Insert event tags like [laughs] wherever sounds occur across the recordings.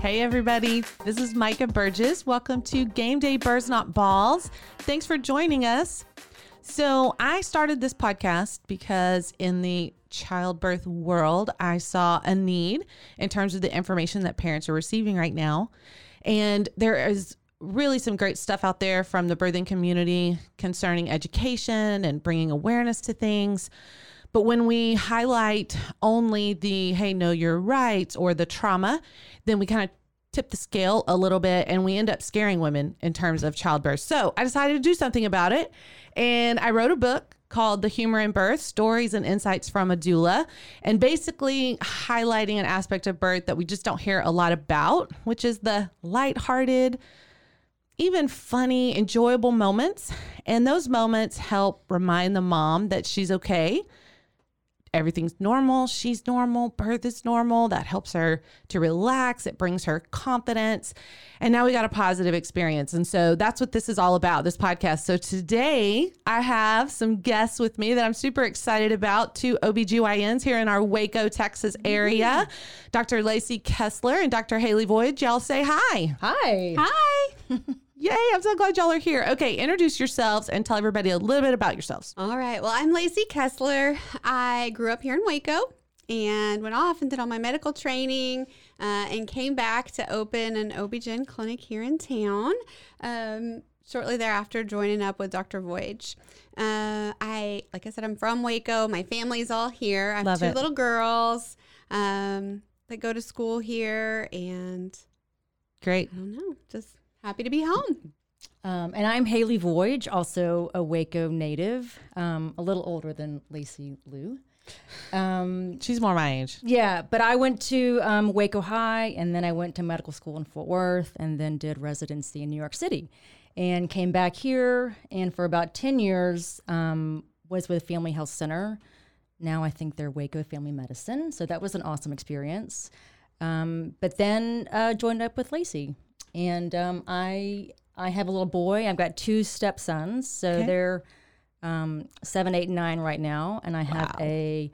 Hey, everybody. This is Micah Burgess. Welcome to Game Day Birds Not Balls. Thanks for joining us. So, I started this podcast because in the childbirth world, I saw a need in terms of the information that parents are receiving right now. And there is really some great stuff out there from the birthing community concerning education and bringing awareness to things. But when we highlight only the, hey, know your rights or the trauma, then we kind of tip the scale a little bit and we end up scaring women in terms of childbirth. So I decided to do something about it. And I wrote a book called The Humor in Birth Stories and Insights from a Doula, and basically highlighting an aspect of birth that we just don't hear a lot about, which is the lighthearted, even funny, enjoyable moments. And those moments help remind the mom that she's okay everything's normal. She's normal. Birth is normal. That helps her to relax. It brings her confidence. And now we got a positive experience. And so that's what this is all about, this podcast. So today I have some guests with me that I'm super excited about. Two OBGYNs here in our Waco, Texas area mm-hmm. Dr. Lacy Kessler and Dr. Hayley Voige. Y'all say hi. Hi. Hi. [laughs] Yay, I'm so glad y'all are here. Okay, introduce yourselves and tell everybody a little bit about yourselves. All right. Well, I'm Lacy Kessler. I grew up here in Waco and went off and did all my medical training uh, and came back to open an OB-GYN clinic here in town. Um, shortly thereafter, joining up with Dr. Voige. Uh, I, like I said, I'm from Waco. My family's all here. I have Love two it. little girls um, that go to school here and Great. I don't know, just Happy to be home. Um, and I'm Hayley Voige, also a Waco native, um, a little older than Lacy Lou. Um, She's more my age. Yeah, but I went to um, Waco High, and then I went to medical school in Fort Worth, and then did residency in New York City, and came back here, and for about ten years um, was with Family Health Center. Now I think they're Waco Family Medicine, so that was an awesome experience. Um, but then uh, joined up with Lacy and um, I I have a little boy. I've got two stepsons, so okay. they're um, seven, eight, and nine right now, and I have wow. a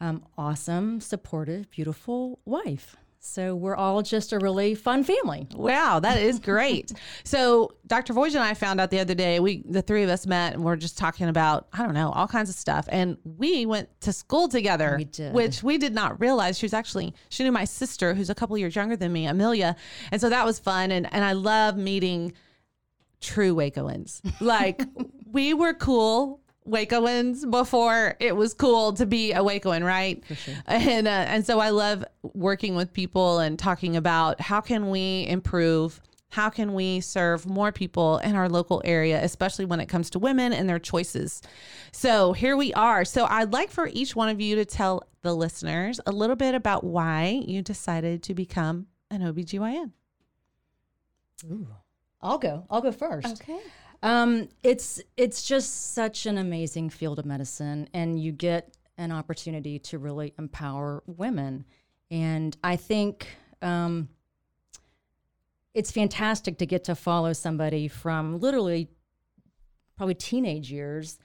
um, awesome, supportive, beautiful wife. So we're all just a really fun family. Wow, that is great. [laughs] so Dr. Voige and I found out the other day, we the three of us met and we're just talking about, I don't know, all kinds of stuff. And we went to school together, we which we did not realize. She was actually, she knew my sister, who's a couple years younger than me, Amelia. And so that was fun. And and I love meeting true Wacoans. Like [laughs] we were cool Wacoans before it was cool to be a Wacoan, right? Sure. And uh, and so I love working with people and talking about how can we improve, how can we serve more people in our local area, especially when it comes to women and their choices. So here we are. So I'd like for each one of you to tell the listeners a little bit about why you decided to become an OBGYN. Ooh. I'll go. I'll go first. Okay. Um, it's it's just such an amazing field of medicine, and you get an opportunity to really empower women. And I think um, it's fantastic to get to follow somebody from literally probably teenage years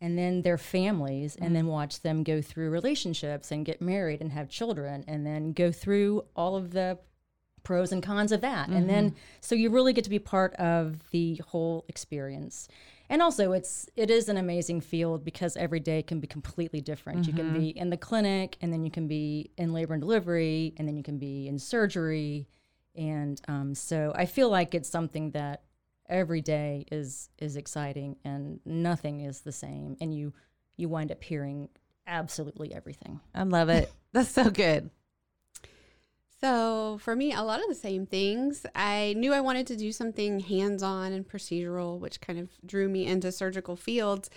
and then their families mm-hmm. and then watch them go through relationships and get married and have children and then go through all of the pros and cons of that. Mm-hmm. And then mm-hmm. so you really get to be part of the whole experience. And also it's it is an amazing field because every day can be completely different. Mm-hmm. You can be mm-hmm. in the clinic and then you can be in labor and delivery and then you can be in surgery. And um, so I feel like it's something that every day is is exciting and nothing is the same and you you wind up hearing absolutely everything. I love it. That's so good. So for me, a lot of the same things. I knew I wanted to do something hands-on and procedural, which kind of drew me into surgical fields.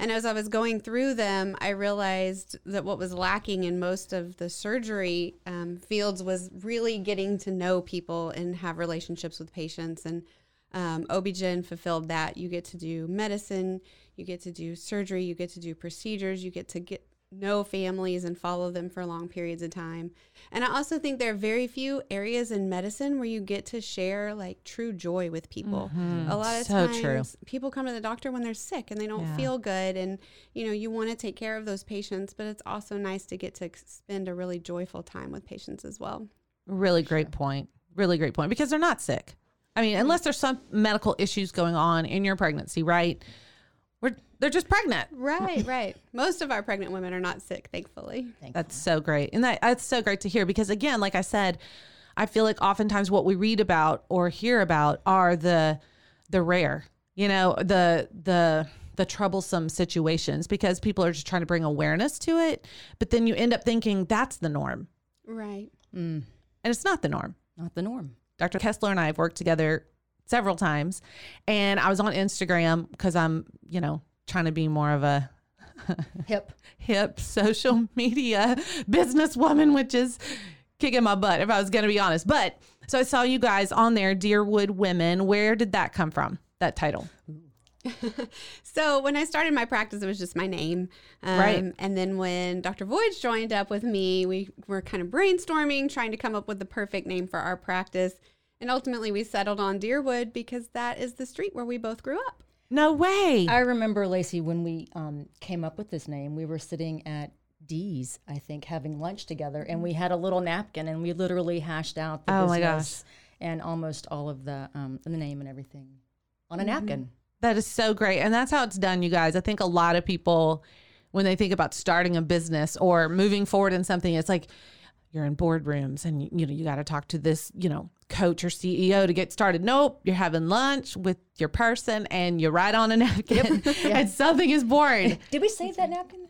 And as I was going through them, I realized that what was lacking in most of the surgery um, fields was really getting to know people and have relationships with patients. And um, OB-GYN fulfilled that. You get to do medicine, you get to do surgery, you get to do procedures, you get to get know families and follow them for long periods of time. And I also think there are very few areas in medicine where you get to share like true joy with people. Mm-hmm. A lot of So times true. people come to the doctor when they're sick and they don't Yeah. feel good and you know, you want to take care of those patients, but it's also nice to get to spend a really joyful time with patients as well. Really great point. Really great point because they're not sick. I mean, unless there's some medical issues going on in your pregnancy, right? We're, they're just pregnant. Right, [laughs] right. Most of our pregnant women are not sick, thankfully. That's so great. And that, that's so great to hear because, again, like I said, I feel like oftentimes what we read about or hear about are the the rare, you know, the the the troublesome situations because people are just trying to bring awareness to it. But then you end up thinking that's the norm. Right. Mm, And it's not the norm. not the norm. Dr. Kessler and I have worked together several times. And I was on Instagram because I'm, you know, trying to be more of a [laughs] Hip. hip social [laughs] media businesswoman, which is kicking my butt if I was going to be honest. But so I saw you guys on there, Deerwood Women. Where did that come from? That title. [laughs] So when I started my practice, it was just my name. Um, Right. And then when Dr. Voige joined up with me, we were kind of brainstorming, trying to come up with the perfect name for our practice. And ultimately, we settled on Deerwood because that is the street where we both grew up. No way. I remember Lacy when we um, came up with this name. We were sitting at D's, I think, having lunch together, and we had a little napkin, and we literally hashed out the Oh my business and almost all of the um, the name and everything on a napkin. That is so great. And that's how it's done, you guys. I think a lot of people, when they think about starting a business or moving forward in something, it's like you're in boardrooms and you know, you got to talk to this, you know, coach or CEO to get started. Nope. You're having lunch with your person and you write on a [laughs] napkin [laughs] and something is born. Did we save that napkin?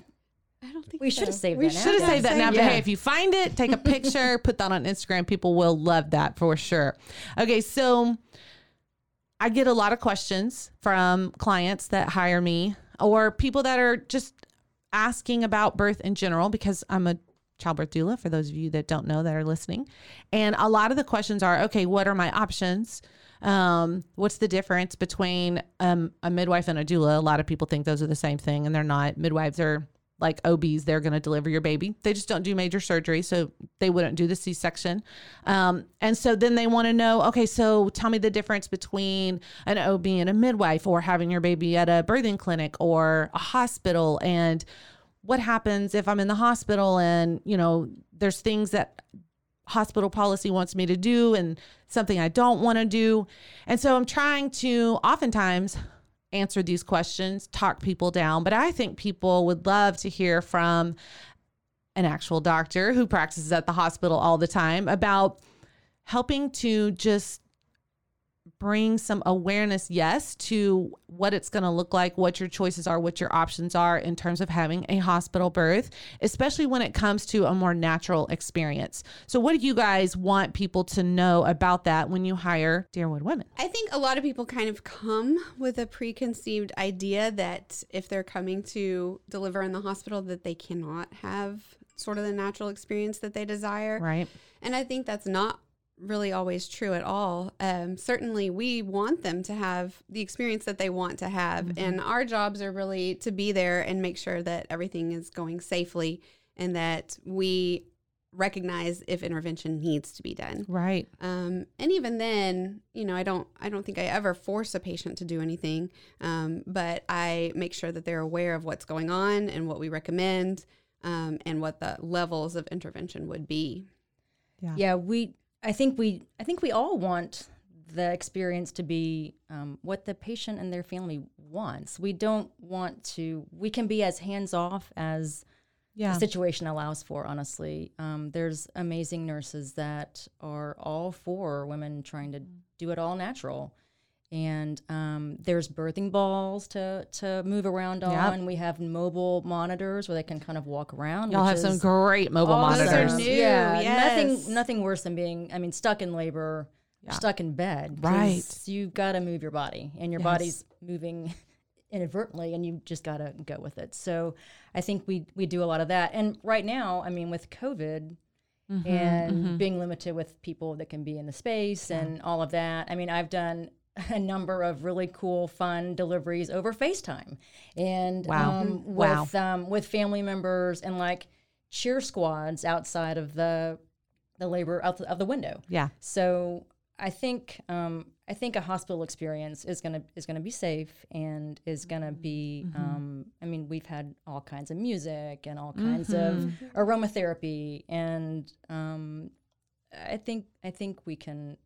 I don't think We so. should have saved We that should have napkin. saved that Save napkin. it. Hey, if you find it, take a picture, [laughs] put that on Instagram. People will love that for sure. Okay, so I get a lot of questions from clients that hire me or people that are just asking about birth in general because I'm a childbirth doula for those of you that don't know that are listening. And a lot of the questions are, okay, what are my options? Um, what's the difference between um, a midwife and a doula? A lot of people think those are the same thing, and they're not. Midwives are like OBs; they're going to deliver your baby. They just don't do major surgery, so they wouldn't do the C-section. Um, and so then they want to know, okay, so tell me the difference between an OB and a midwife, or having your baby at a birthing clinic or a hospital, and what happens if I'm in the hospital and you know there's things that hospital policy wants me to do and something I don't want to do. And so I'm trying to oftentimes answer these questions, talk people down, but I think people would love to hear from an actual doctor who practices at the hospital all the time about helping to just bring some awareness, yes, to what it's going to look like, what your choices are, what your options are in terms of having a hospital birth, especially when it comes to a more natural experience. So, what do you guys want people to know about that when you hire Deerwood Women? I think a lot of people kind of come with a preconceived idea that if they're coming to deliver in the hospital that they cannot have sort of the natural experience that they desire. Right. And I think that's not really always true at all. Um, certainly, we want them to have the experience that they want to have. And our jobs are really to be there and make sure that everything is going safely and that we recognize if intervention needs to be done. Right. Um, and even then, you know, I don't, I don't think I ever force a patient to do anything, um, but I make sure that they're aware of what's going on and what we recommend, um, and what the levels of intervention would be. Yeah. yeah, we. I think we. I think we all want the experience to be um, what the patient and their family wants. We don't want to. We can be as hands off as Yeah. the situation allows for. Honestly, um, there's amazing nurses that are all for women trying to do it all natural, and um, there's birthing balls to to move around on. We have mobile monitors where they can kind of walk around. Y'all have some great mobile awesome. Those are monitors. new. Yeah, yes. nothing nothing worse than being. I mean, stuck in labor, yeah. stuck in bed. Right. You've got to move your body, and your Yes. body's moving [laughs] inadvertently, and you just got to go with it. So, I think we we do a lot of that. And right now, I mean, with COVID. Mm-hmm, and being limited with people that can be in the space and all of that. I mean, I've done a number of really cool, fun deliveries over FaceTime, and Wow. um, Wow. with um, with family members and like cheer squads outside of the the labor out the, of the window. Yeah. So I think um, I think a hospital experience is gonna is gonna be safe and is gonna be. Mm-hmm. Um, I mean, we've had all kinds of music and all kinds Mm-hmm. of aromatherapy, and um, I think I think we can.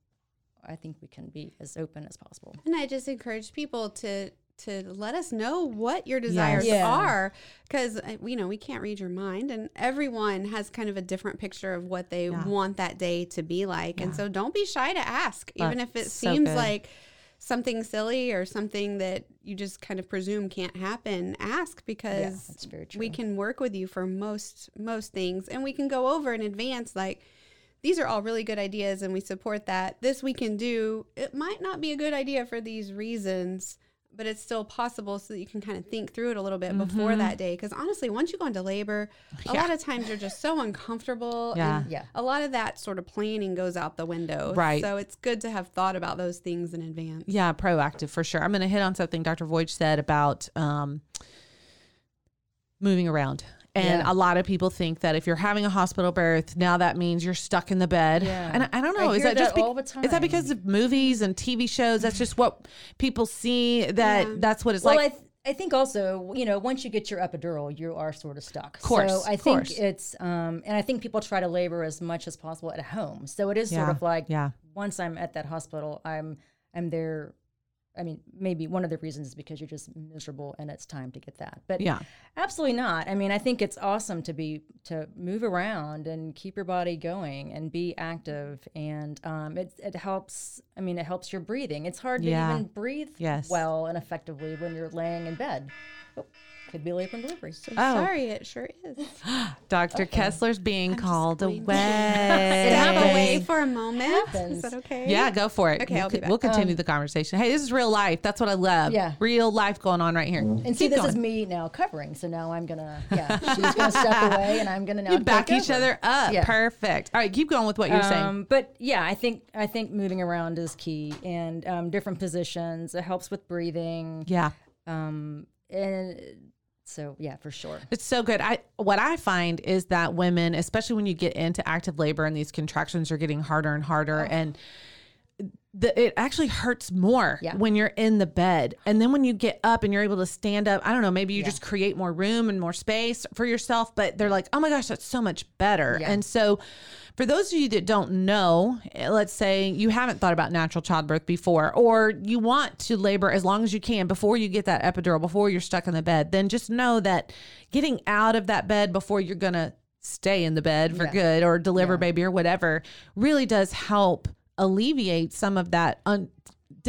I think we can be as open as possible. And I just encourage people to to let us know what your desires Yeah. are because uh, you know we can't read your mind and everyone has kind of a different picture of what they Yeah. want that day to be like and so don't be shy to ask even if it so seems good. like something silly or something that you just kind of presume can't happen ask because that's we can work with you for most most things and we can go over in advance like these are all really good ideas and we support that this we can do it might not be a good idea for these reasons but it's still possible so that you can kind of think through it a little bit before that day because honestly once you go into labor a lot of times you're just so uncomfortable Yeah. and Yeah. a lot of that sort of planning goes out the window Right. so it's good to have thought about those things in advance Yeah, proactive for sure. I'm going to hit on something Dr. Voige said about um, moving around. And Yeah. a lot of people think that if you're having a hospital birth, now that means you're stuck in the bed. Yeah. And I, I don't know. I is that just that all the Is that because of movies and TV shows? That's just what people see. That Yeah. that's what it's well, like. I, th- I think also, you know, once you get your epidural, you are sort of stuck. Of Course, so I think course. it's, um, and I think people try to labor as much as possible at home. So it is sort of like, yeah. once I'm at that hospital, I'm, I'm there. I mean, maybe one of the reasons is because you're just miserable and it's time to get that. But Yeah. absolutely not. I mean, I think it's awesome to be to move around and keep your body going and be active, and um, it it helps. I mean, it helps your breathing. It's hard to Yeah. even breathe Yes. well and effectively when you're laying in bed. Oh, could be labor and delivery. so Oh. sorry it sure is [gasps] Dr. Kessler's being just called away. [laughs] step away for a moment happens. is that okay Yeah, go for it. Okay, we'll, I'll be co- we'll back. continue the conversation. Hey, this is real life. That's what I love. Yeah. Real life going on right here. And see, this going. is me now covering. So now I'm gonna, [laughs] yeah, she's gonna step away, and I'm gonna now You back each over. other up. Yeah. Perfect. All right, keep going with what you're saying. Um, but yeah, I think I think moving around is key, and um, different positions. It helps with breathing. Yeah. Um, and so yeah, for sure. It's so good. I what I find is that women, especially when you get into active labor and these contractions are getting harder and harder oh. and the, it actually hurts more Yeah. when you're in the bed. And then when you get up and you're able to stand up, I don't know, maybe you just create more room and more space for yourself, but they're like, "Oh my gosh, that's so much better." Yeah. And so for those of you that don't know, eh, let's say you haven't thought about natural childbirth before, or you want to labor as long as you can before you get that epidural, before you're stuck in the bed, then just know that getting out of that bed before you're going to stay in the bed for Yeah. good or deliver baby or whatever really does help alleviate some of that un-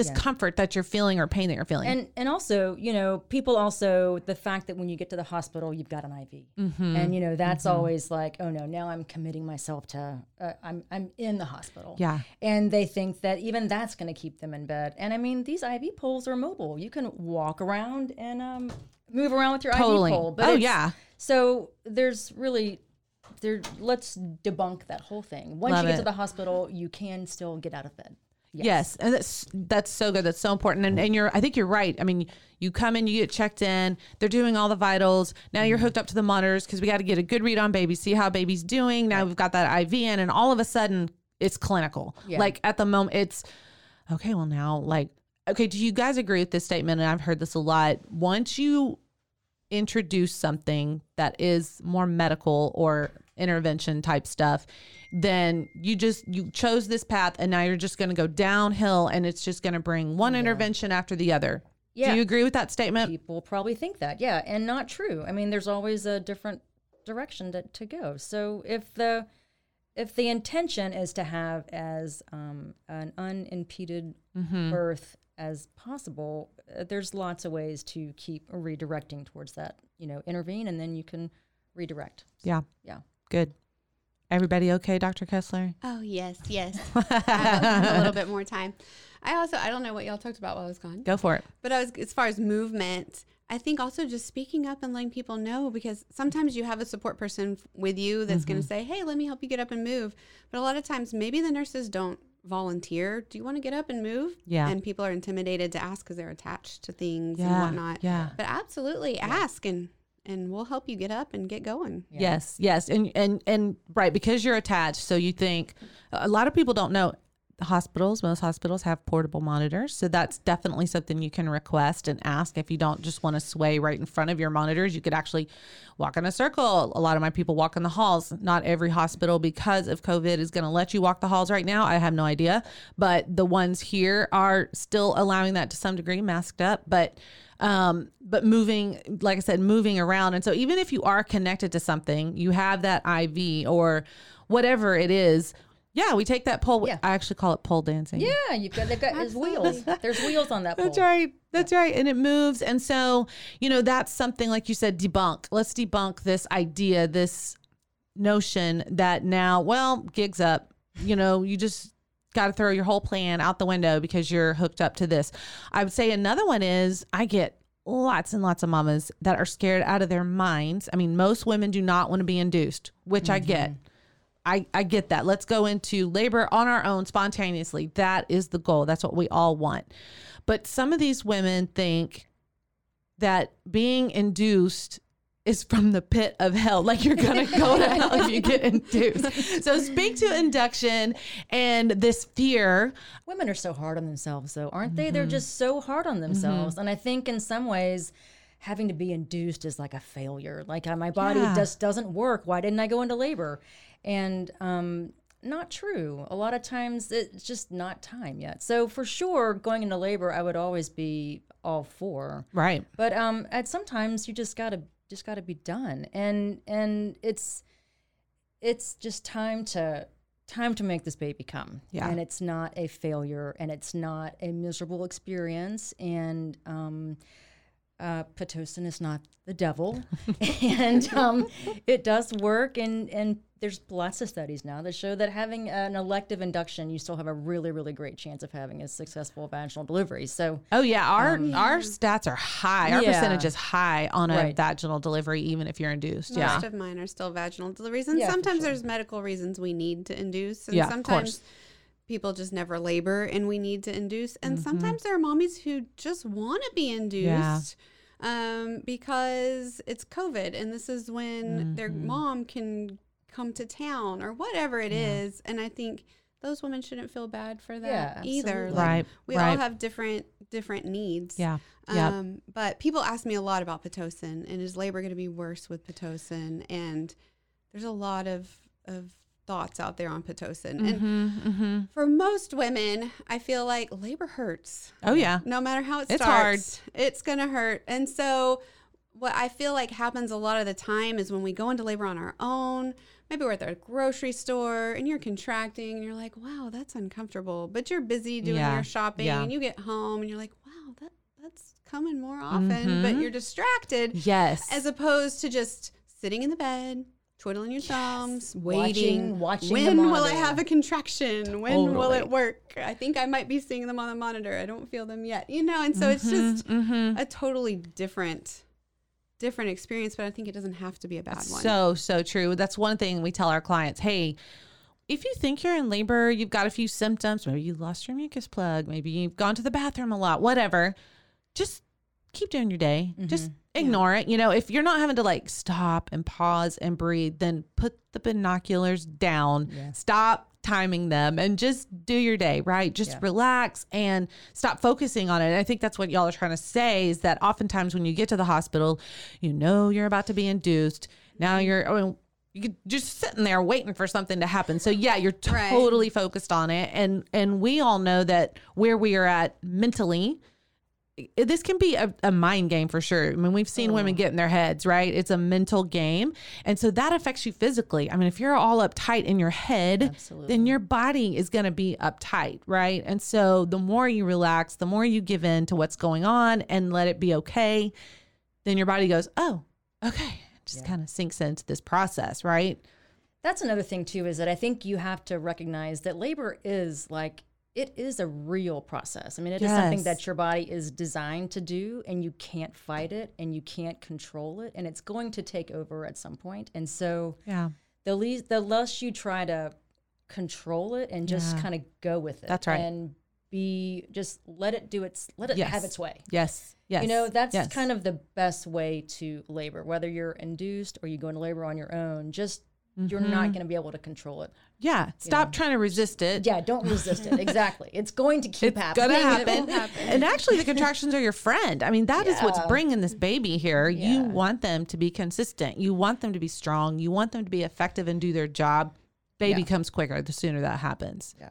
discomfort that you're feeling or pain that you're feeling. And and also, you know, people also the fact that when you get to the hospital, you've got an IV, Mm-hmm. and you know that's always like, oh no, now I'm committing myself to, uh, I'm I'm in the hospital. Yeah. and they think that even that's going to keep them in bed. And I mean, these IV poles are mobile. You can walk around and um, move around with your Totally. IV pole. But Oh, yeah. So there's really. There, let's debunk that whole thing. Once Love you get it. to the hospital, you can still get out of bed. Yes. and that's that's so good. That's so important. And and you're I think you're right. I mean, you come in, you get checked in. They're doing all the vitals. Now you're mm-hmm. hooked up to the monitors because we got to get a good read on baby, see how baby's doing. Now we've got that IV in, and all of a sudden it's clinical. Yeah. Like at the moment, it's okay. Well, now like okay. Do you guys agree with this statement? And I've heard this a lot. Once you introduce something that is more medical or intervention type stuff then you just you chose this path and now you're just going to go downhill and it's just going to bring one intervention after the other Yeah. do you agree with that statement people probably think that yeah and not true i mean there's always a different direction to, to go so if the if the intention is to have as um, an unimpeded birth as possible, uh, there's lots of ways to keep redirecting towards that. You know, intervene and then you can redirect. Yeah. Yeah. Good. Everybody okay, Dr. Kessler? Oh yes, yes. [laughs] I have a little bit more time. I also I don't know what y'all talked about while I was gone, Go for it. but I was as far as movement. I think also just speaking up and letting people know because sometimes you have a support person with you that's going to mm-hmm. say, "Hey, let me help you get up and move." But a lot of times, maybe the nurses don't volunteer. Do you want to get up and move? Yeah. And people are intimidated to ask because they're attached to things and whatnot. Yeah. But absolutely, ask and and we'll help you get up and get going. Yes, yes, and and and right because you're attached, so you think a lot of people don't know. Hospitals, most hospitals have portable monitors, so that's definitely something you can request and ask. If you don't just want to sway right in front of your monitors, you could actually walk in a circle. A lot of my people walk in the halls. Not every hospital, because of COVID, is going to let you walk the halls right now. I have no idea, but the ones here are still allowing that to some degree, masked up, but um but moving like i said moving around and so even if you are connected to something you have that iv or whatever it is yeah we take that pole Yeah. i actually call it pole dancing Yeah, you've got they've got there's wheels. There's wheels on that pole. that's right. That's right. And it moves. And so, you know, that's something like you said, debunk. Let's debunk this idea, this notion that now, well, gigs up. You know, you just got to throw your whole plan out the window because you're hooked up to this. I would say another one is I get lots and lots of mamas that are scared out of their minds. I mean, most women do not want to be induced, which I get. Mm-hmm. I, I get that. Let's go into labor on our own spontaneously. That is the goal. That's what we all want. But some of these women think that being induced is from the pit of hell. Like you're going to go to [laughs] hell if you get induced. So speak to induction and this fear. Women are so hard on themselves, though, aren't they? They're Mm-hmm. just so hard on themselves. And I think in some ways, having to be induced is like a failure. Like uh, my body Yeah. just doesn't work. Why didn't I go into labor? And um, not true. A lot of times it's just not time yet. So for sure, going into labor, I would always be all for. Right. But um, at sometimes you just gotta just gotta be done, and and it's it's just time to time to make this baby come. Yeah. and it's not a failure, and it's not a miserable experience, and um, uh, pitocin is not the devil, [laughs] and um, it does work, and and there's lots of studies now that show that having an elective induction, you still have a really really great chance of having a successful vaginal delivery. So. Oh yeah, our our stats are high. Our Yeah. percentage is high on a Right. vaginal delivery, even if you're induced. Yeah. Most of mine are still vaginal deliveries, and Yeah, sometimes sure. there's medical reasons we need to induce, and Yeah, of sometimes course. People just never labor and we need to induce, and Mm-hmm. sometimes there are mommies who just want to be induced. Um, because it's COVID and this is when their Mm-hmm. mom can come to town or whatever it is, And I think those women shouldn't feel bad for that Yeah, either. absolutely. Like, Right, We all right. have different different needs. Yeah. Yeah. Um, but people ask me a lot about Pitocin and is labor going to be worse with Pitocin? And there's a lot of, of thoughts out there on Pitocin. And Mm-hmm. for most women, I feel like labor hurts. Oh yeah. No matter how it It's hard. starts, it's going to hurt. And so what I feel like happens a lot of the time is when we go into labor on our own, maybe we're at the grocery store and you're contracting and you're like, wow, that's uncomfortable. But you're busy doing Yeah, your shopping yeah. and you get home and you're like, wow, that that's coming more often. But you're distracted Mm-hmm. Yes. as opposed to just sitting in the bed. Twiddling your thumbs, waiting. Watching- watching when will I have a contraction? When will it work? I think I might be seeing them on the monitor. I don't feel them yet. You know, and so it's Mm-hmm, just a totally different different experience, but I think it doesn't have to be a bad one. So, so true. That's one thing we tell our clients. Hey, if you think you're in labor, you've got a few symptoms, maybe you lost your mucus plug, maybe you've gone to the bathroom a lot, whatever, just keep doing your day. Just ignore it. You know, if you're not having to like stop and pause and breathe, then put the binoculars down, stop timing them and just do your day, right? Just Yeah. relax and stop focusing on it. And I think that's what y'all are trying to say is that oftentimes when you get to the hospital, you know you're about to be induced. Now mm-hmm. you're I mean, you're just sitting there waiting for something to happen. So yeah, you're Right. totally focused on it. And and we all know that where we are at mentally this can be a, a mind game for sure. I mean, we've seen women mm. get in their heads, right? It's a mental game. And so that affects you physically. I mean, if you're all uptight in your head, then your body is going to be uptight, right? And so the more you relax, the more you give in to what's going on and let it be okay, then your body goes, oh, okay. Just kind of sinks into this process, right? That's another thing too is that I think you have to recognize that labor is like it is a real process. I mean, it is something that your body is designed to do and you can't fight it and you can't control it and it's going to take over at some point. And so Yeah. the least the less you try to control it and just Yeah. kind of go with it. That's right. And be just let it do its let it have its way. Yes. Yes. You know, that's yes. kind of the best way to labor, whether you're induced or you go into labor on your own. Just you're Mm-hmm. not going to be able to control it. Yeah. Stop trying to resist it. Yeah, don't resist it. Exactly. It's going to keep It's happening. gonna happen. happen. And actually, the contractions are your friend. I mean, that is what's bringing this baby here. You want them to be consistent. You want them to be strong. You want them to be effective and do their job. Baby Yeah. comes quicker the sooner that happens. Yeah.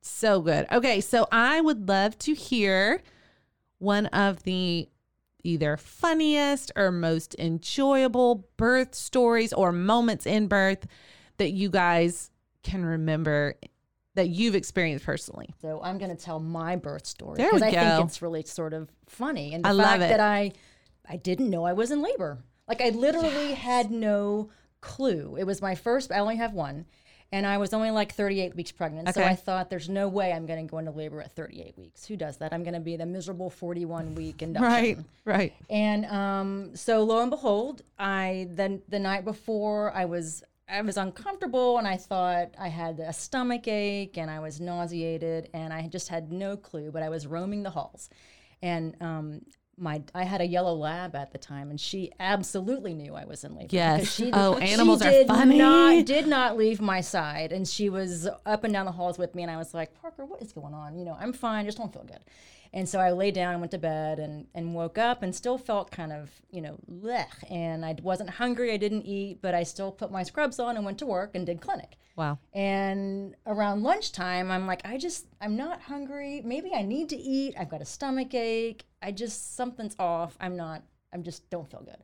So good. Okay, so I would love to hear one of the either funniest or most enjoyable birth stories or moments in birth that you guys can remember that you've experienced personally. So I'm going to tell my birth story because I think it's really sort of funny, and the I love fact it. that I I didn't know I was in labor. Like I literally had no clue. It was my first. I only have one, and I was only like 38 weeks pregnant. So I thought, there's no way I'm going to go into labor at 38 weeks. Who does that? I'm going to be the miserable 41 week induction. Right, right. And um, so lo and behold, I then the night before I was I was uncomfortable and I thought I had a stomach ache and I was nauseated and I just had no clue, but I was roaming the halls. And um, my I had a yellow lab at the time and she absolutely knew I was in labor. Yes. She, Oh, she animals are did funny. Not, did not leave my side and she was up and down the halls with me and I was like, Parker, what is going on? You know, I'm fine, just don't feel good. And so I lay down and went to bed and, and woke up and still felt kind of, you know, blech. And I wasn't hungry, I didn't eat, but I still put my scrubs on and went to work and did clinic. Wow. And around lunchtime, I'm like, I just, I'm not hungry. Maybe I need to eat. I've got a stomach ache. I just, something's off. I'm not, I'm just don't feel good.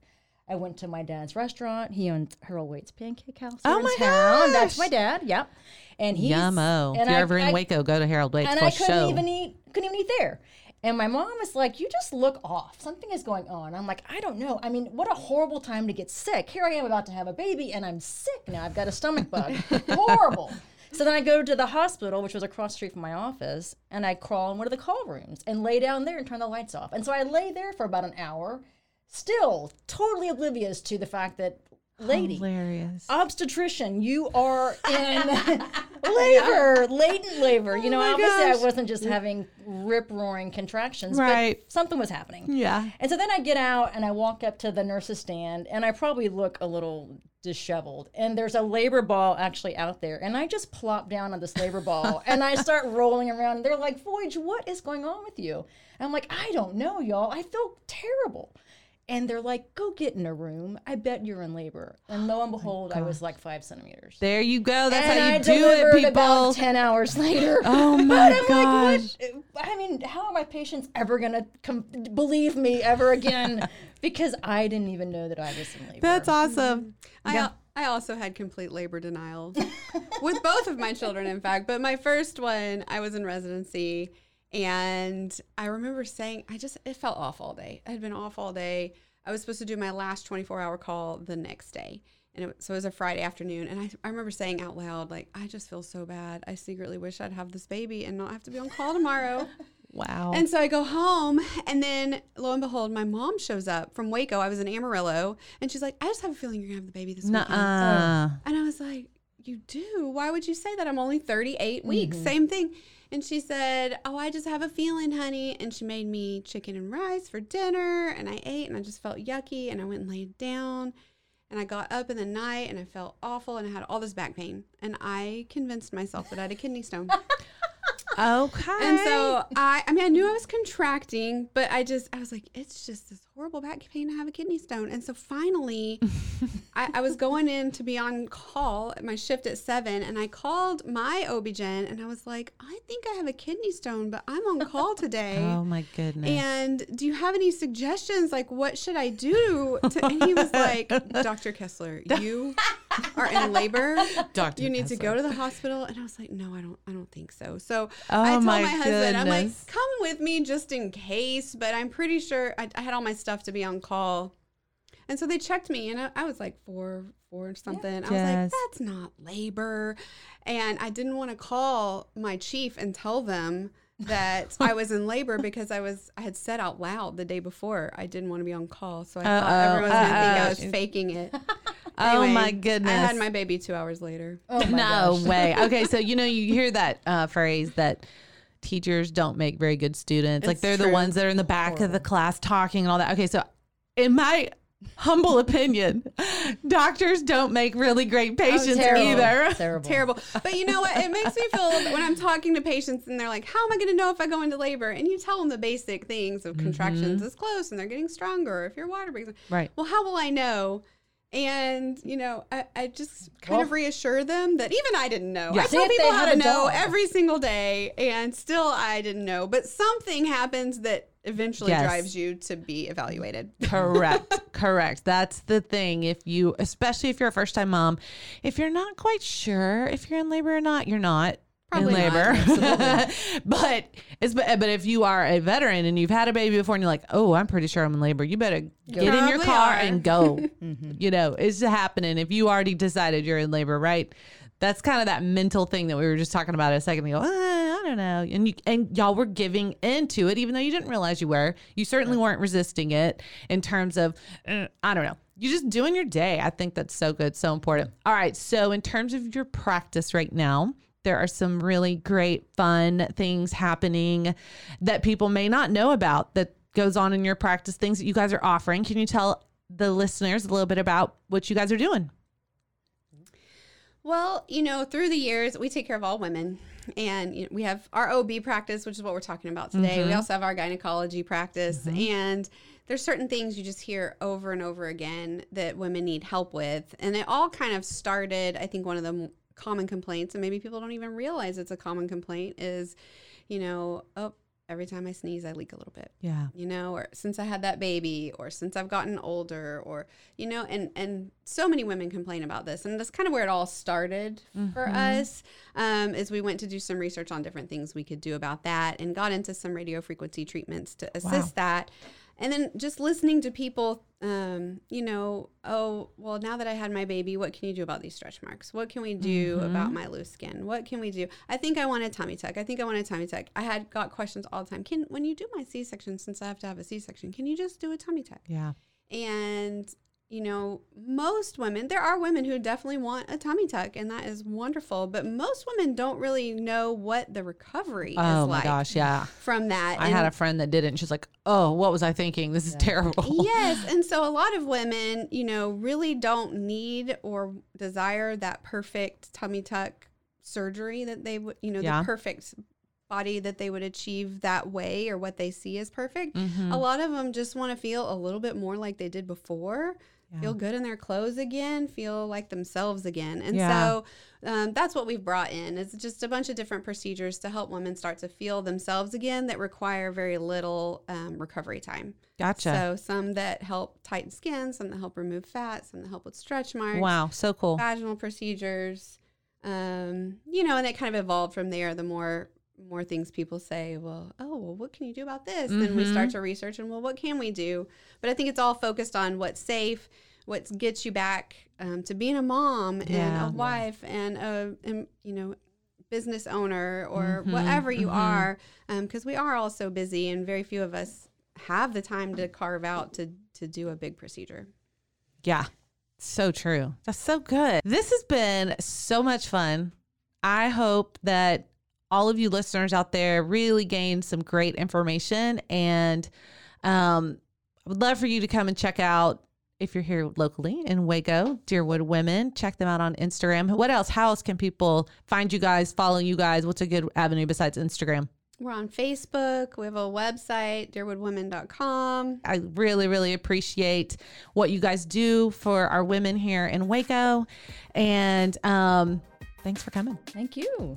I went to my dad's restaurant. He owns Harold Waite's Pancake House. Oh my town. That's my dad. Yep. And he's Yummo. If and you're I- ever in I- Waco, go to Harold Waite's and I couldn't show. even eat couldn't even eat there. And my mom was like, "You just look off. Something is going on." I'm like, "I don't know. I mean, what a horrible time to get sick. Here I am about to have a baby, and I'm sick now. I've got a stomach bug. [laughs] Horrible." So then I go to the hospital, which was across the street from my office, and I crawl in one of the call rooms and lay down there and turn the lights off. And so I lay there for about an hour, still totally oblivious to the fact that, lady, Hilarious. obstetrician, you are [laughs] in labor, latent labor. Oh you know, Oh obviously gosh. I wasn't just having rip roaring contractions, Right. but something was happening. yeah. And so then I get out and I walk up to the nurse's stand and I probably look a little disheveled. And there's a labor ball actually out there. And I just plop down on this labor ball [laughs] and I start rolling around. And they're like, Voige, what is going on with you? And I'm like, I don't know, y'all. I feel terrible. And they're like, go get in a room. I bet you're in labor. And lo and oh behold, I was like five centimeters. There you go. That's and how you I do it, delivered about people. 10 hours [laughs] later. Oh [laughs] But my I'm gosh. Like, what? I mean, how are my patients ever going to com- believe me ever again? [laughs] because I didn't even know that I was in labor. That's awesome. Mm-hmm. I, Yeah. al- I also had complete labor denial with both of my children, in fact. But my first one, I was in residency, and I remember saying, I just, it felt off all day. I had been off all day. I was supposed to do my last 24 hour call the next day. And it, so it was a Friday afternoon. And I, I remember saying out loud, like, I just feel so bad. I secretly wish I'd have this baby and not have to be on call tomorrow. [laughs] Wow. And so I go home, and then lo and behold, my mom shows up from Waco. I was in Amarillo, and she's like, "I just have a feeling you're gonna have the baby this weekend." Nuh-uh. And I was like, "You do? Why would you say that? I'm only 38 weeks. Mm-hmm. Same thing." And she said, "Oh, I just have a feeling, honey." And she made me chicken and rice for dinner, and I ate, and I just felt yucky, and I went and laid down. And I got up in the night, and I felt awful, and I had all this back pain. And I convinced myself that I had a kidney stone. [laughs] Okay. And so I, I mean, I knew I was contracting, but I just, I was like, it's just this horrible back pain. to have a kidney stone. And so finally, I, I was going in to be on call at my shift at seven, and I called my OB-GYN and I was like, I think I have a kidney stone, but I'm on call today. [laughs] oh my goodness. And do you have any suggestions? Like, what should I do? To, and he was [laughs] like, Dr. Kessler, you [laughs] are in labor. Dr. You need to go to the hospital. And I was like, no, I don't, I don't think so. So Oh, I told my my, husband, I'm like, come with me just in case. But I'm pretty sure I, I had all my stuff to be on call. And so they checked me, and I, I was like four, four something. I was Yes. like, that's not labor. And I didn't want to call my chief and tell them that [laughs] I was in labor because I was I had said out loud the day before I didn't want to be on call. So I thought Uh-oh, everyone was gonna think I was faking it. [laughs] oh Anyway, my goodness. I had my baby two hours later. Oh my no gosh. [laughs] way. Okay, so you know you hear that uh, phrase that teachers don't make very good students. like they're the ones that are in the back of the class talking and all that. Okay, so in my humble opinion, doctors don't make really great patients Terrible. either. [laughs] Terrible. Terrible. But you know what? It makes me feel a little bit when I'm talking to patients and they're like, How am I gonna know if I go into labor? And you tell them the basic things of contractions is close and they're getting stronger, if your water breaks. Right. Well, how will I know? And you know, I, I just kind of Well- reassure them that even I didn't know. Yeah. I tell people how to know dog. every single day, and still I didn't know. But something happens that eventually Yes. drives you to be evaluated. correct [laughs] correct that's the thing if you especially if you're a first time mom if you're not quite sure if you're in labor or not you're not Probably in labor [laughs] but it's but, but if you are a veteran and you've had a baby before and you're like oh i'm pretty sure i'm in labor you better get in your car are. and go [laughs] you know it's happening if you already decided you're in labor right that's kind of that mental thing that we were just talking about a second ago. "Ah, I don't know, and you and y'all were giving into it, even though you didn't realize you were. You certainly weren't resisting it in terms of, "Uh, I don't know. you're just doing your day. I think that's so good, so important. All right, so in terms of your practice right now, there are some really great, fun things happening that people may not know about that goes on in your practice. Things that you guys are offering. Can you tell the listeners a little bit about what you guys are doing? Well, you know, through the years, we take care of all women. And you know, we have our OB practice, which is what we're talking about today. We mm-hmm. also have our gynecology practice. Mm-hmm. And there's certain things you just hear over and over again that women need help with. And it all kind of started, I think, one of the common complaints, and maybe people don't even realize it's a common complaint, is, you know, oh, every time I sneeze, I leak a little bit. Yeah. you know or since i had that baby or since i've gotten older or you know and and so many women complain about this and that's kind of where it all started for us um, is we went to do some research on different things we could do about that and got into some radio frequency treatments to assist that and then just listening to people um, you know oh well now that i had my baby what can you do about these stretch marks? What can we do about my loose skin? What can we do? I think i want a tummy tuck. I think i want a tummy tuck. I had got questions all the time. Can when you do my c-section since i have to have a c-section can you just do a tummy tuck? Yeah. and you know most women there are women who definitely want a tummy tuck and that is wonderful but most women don't really know what the recovery Oh is my like gosh. Yeah. from that I had a friend that did it and she's like, oh, what was I thinking? This is terrible. [laughs] yes and so a lot of women you know really don't need or desire that perfect tummy tuck surgery that they would you know Yeah. the perfect body that they would achieve that way or what they see as perfect Mhm. a lot of them just want to feel a little bit more like they did before Yeah. feel good in their clothes again feel like themselves again and Yeah. so um, that's what we've brought in it's just a bunch of different procedures to help women start to feel themselves again that require very little um, recovery time Gotcha. so some that help tighten skin, some that help remove fat, some that help with stretch marks, wow. So cool. vaginal procedures. Um, you know, and it kind of evolved from there. The more more things people say, well, oh, well, what can you do about this? Then we Mm-hmm. start to research and well, what can we do? But I think it's all focused on what's safe, what gets you back um, to being a mom and a wife and a, and, you know business owner or Mhm, whatever you mhm. are because we are all so busy and very few of us have the time to carve out to to do a big procedure. Yeah. So true. That's so good. This has been so much fun. I hope that all of you listeners out there really gained some great information and um I would love for you to come and check out if you're here locally in Waco, Deerwood Women. Check them out on Instagram. What else? How else can people find you guys, follow you guys? What's a good avenue besides Instagram? We're on Facebook. We have a website, deerwoodwomen.com. I really, really appreciate what you guys do for our women here in Waco. And um, thanks for coming. Thank you.